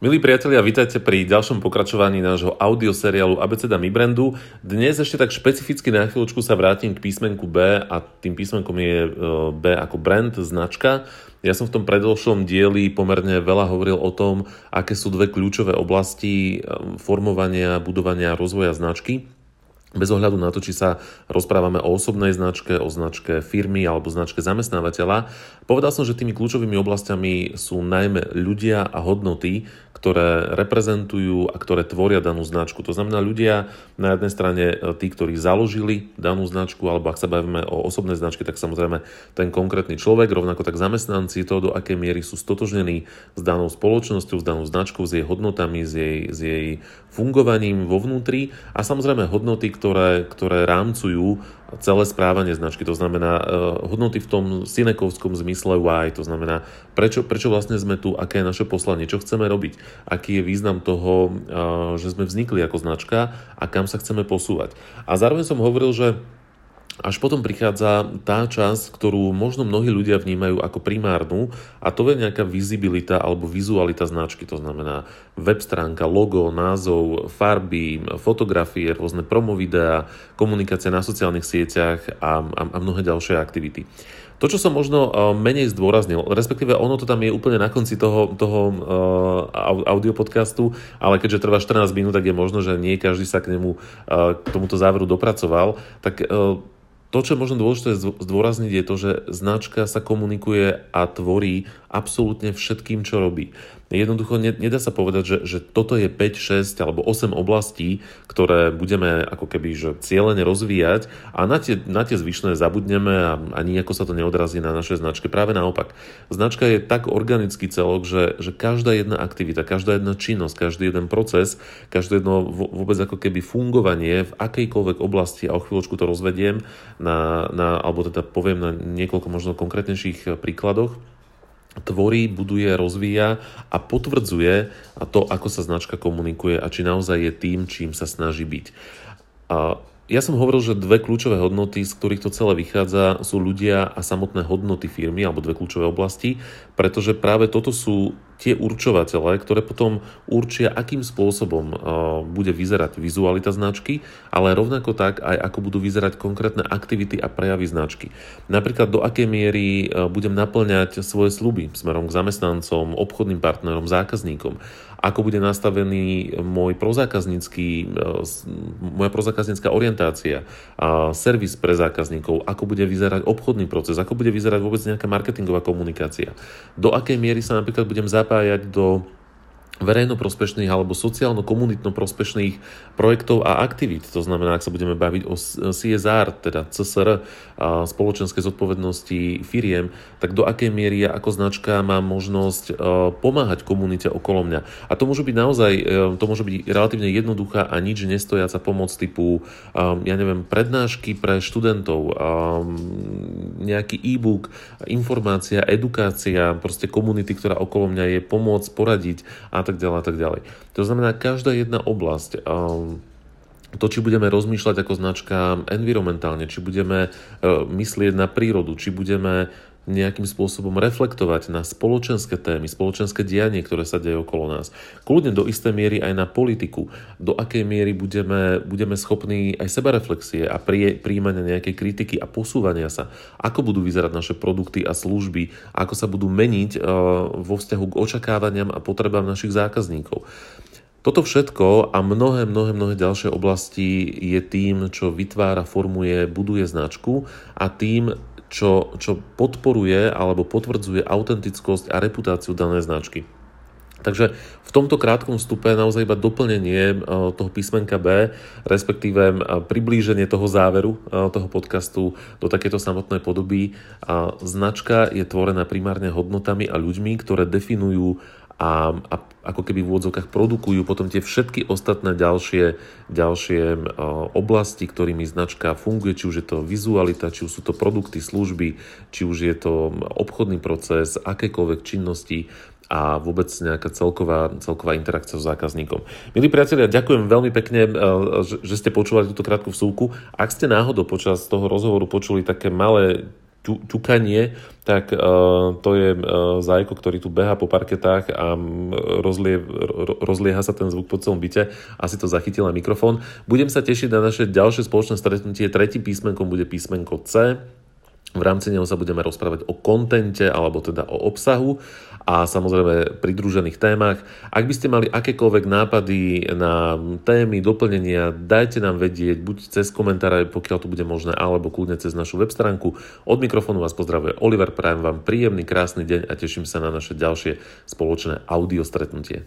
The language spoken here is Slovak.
Milí priatelia, vítajte pri ďalšom pokračovaní nášho audioseriálu Abeceda Mi Brandu. Dnes ešte tak špecificky na chvíľočku sa vrátim k písmenku B a tým písmenkom je e, B ako brand, značka. Ja som v tom predlšom dieli pomerne veľa hovoril o tom, aké sú dve kľúčové oblasti e, formovania, budovania a rozvoja značky bez ohľadu na to, či sa rozprávame o osobnej značke, o značke firmy alebo značke zamestnávateľa. Povedal som, že tými kľúčovými oblastiami sú najmä ľudia a hodnoty, ktoré reprezentujú a ktoré tvoria danú značku. To znamená ľudia na jednej strane e, tí, ktorí založili danú značku, alebo ak sa bavíme o osobnej značke, tak samozrejme ten konkrétny človek, rovnako tak zamestnanci, to do akej miery sú stotožnení s danou spoločnosťou, s danou značkou, s jej hodnotami, s jej, s jej fungovaním vo vnútri a samozrejme hodnoty, ktoré, ktoré rámcujú celé správanie značky. To znamená uh, hodnoty v tom synekovskom zmysle why, to znamená prečo, prečo vlastne sme tu, aké je naše poslanie, čo chceme robiť, aký je význam toho, uh, že sme vznikli ako značka a kam sa chceme posúvať. A zároveň som hovoril, že až potom prichádza tá časť, ktorú možno mnohí ľudia vnímajú ako primárnu a to je nejaká vizibilita alebo vizualita značky. To znamená web stránka, logo, názov, farby, fotografie, rôzne promovideá, komunikácia na sociálnych sieťach a, a, a mnohé ďalšie aktivity. To, čo som možno uh, menej zdôraznil, respektíve ono to tam je úplne na konci toho, toho uh, audio podcastu, ale keďže trvá 14 minút, tak je možno, že nie každý sa k nemu, uh, k tomuto záveru dopracoval, tak to, čo je možno dôležité zdôrazniť, je to, že značka sa komunikuje a tvorí absolútne všetkým, čo robí. Jednoducho nedá sa povedať, že, že toto je 5, 6 alebo 8 oblastí, ktoré budeme ako keby že cieľene rozvíjať a na tie, na tie zvyšné zabudneme a, a nejako sa to neodrazí na našej značke. Práve naopak. Značka je tak organický celok, že, že každá jedna aktivita, každá jedna činnosť, každý jeden proces, každé jedno vôbec ako keby fungovanie v akejkoľvek oblasti a o chvíľočku to rozvediem na, na alebo teda poviem na niekoľko možno konkrétnejších príkladoch, tvorí, buduje, rozvíja a potvrdzuje to, ako sa značka komunikuje a či naozaj je tým, čím sa snaží byť. A ja som hovoril, že dve kľúčové hodnoty, z ktorých to celé vychádza, sú ľudia a samotné hodnoty firmy, alebo dve kľúčové oblasti, pretože práve toto sú tie určovatele, ktoré potom určia, akým spôsobom uh, bude vyzerať vizualita značky, ale rovnako tak aj ako budú vyzerať konkrétne aktivity a prejavy značky. Napríklad do akej miery uh, budem naplňať svoje sluby smerom k zamestnancom, obchodným partnerom, zákazníkom ako bude nastavený môj prozákaznícky, moja prozákaznícka orientácia, servis pre zákazníkov, ako bude vyzerať obchodný proces, ako bude vyzerať vôbec nejaká marketingová komunikácia. Do akej miery sa napríklad budem zapájať do verejnoprospešných alebo sociálno-komunitno-prospešných projektov a aktivít. To znamená, ak sa budeme baviť o CSR, teda CSR, spoločenskej zodpovednosti firiem, tak do akej miery ja ako značka mám možnosť pomáhať komunite okolo mňa. A to môže byť naozaj, e, to môže byť relatívne jednoduchá a nič nestojaca pomoc typu, e, ja neviem, prednášky pre študentov, nejaký e-book, informácia, edukácia, proste komunity, ktorá okolo mňa je, pomôcť, poradiť a tak ďalej a tak ďalej. To znamená, každá jedna oblasť, um, to, či budeme rozmýšľať ako značka environmentálne, či budeme uh, myslieť na prírodu, či budeme nejakým spôsobom reflektovať na spoločenské témy, spoločenské dianie, ktoré sa deje okolo nás. Kľudne do istej miery aj na politiku. Do akej miery budeme, budeme schopní aj sebareflexie a prie, príjmania nejakej kritiky a posúvania sa. Ako budú vyzerať naše produkty a služby, ako sa budú meniť uh, vo vzťahu k očakávaniam a potrebám našich zákazníkov. Toto všetko a mnohé, mnohé, mnohé ďalšie oblasti je tým, čo vytvára, formuje, buduje značku a tým, čo, čo podporuje alebo potvrdzuje autentickosť a reputáciu danej značky. Takže v tomto krátkom vstupe naozaj iba doplnenie e, toho písmenka B, respektíve e, priblíženie toho záveru e, toho podcastu do takéto samotnej podoby. Značka je tvorená primárne hodnotami a ľuďmi, ktoré definujú a, a ako keby v úvodzovkách produkujú potom tie všetky ostatné ďalšie, ďalšie oblasti, ktorými značka funguje, či už je to vizualita, či už sú to produkty, služby, či už je to obchodný proces, akékoľvek činnosti a vôbec nejaká celková, celková interakcia s zákazníkom. Milí priatelia, ďakujem veľmi pekne, že ste počúvali túto krátku vsúku. Ak ste náhodou počas toho rozhovoru počuli také malé ťukanie, tak uh, to je uh, zajko, ktorý tu beha po parketách a rozlie, rozlieha sa ten zvuk po celom byte. Asi to zachytil aj mikrofón. Budem sa tešiť na naše ďalšie spoločné stretnutie. Tretí písmenkom bude písmenko C. V rámci neho sa budeme rozprávať o kontente alebo teda o obsahu a samozrejme pridružených témach. Ak by ste mali akékoľvek nápady na témy, doplnenia, dajte nám vedieť, buď cez komentáre, pokiaľ to bude možné, alebo kľudne cez našu web stránku. Od mikrofónu vás pozdravuje Oliver, prajem vám príjemný, krásny deň a teším sa na naše ďalšie spoločné audio stretnutie.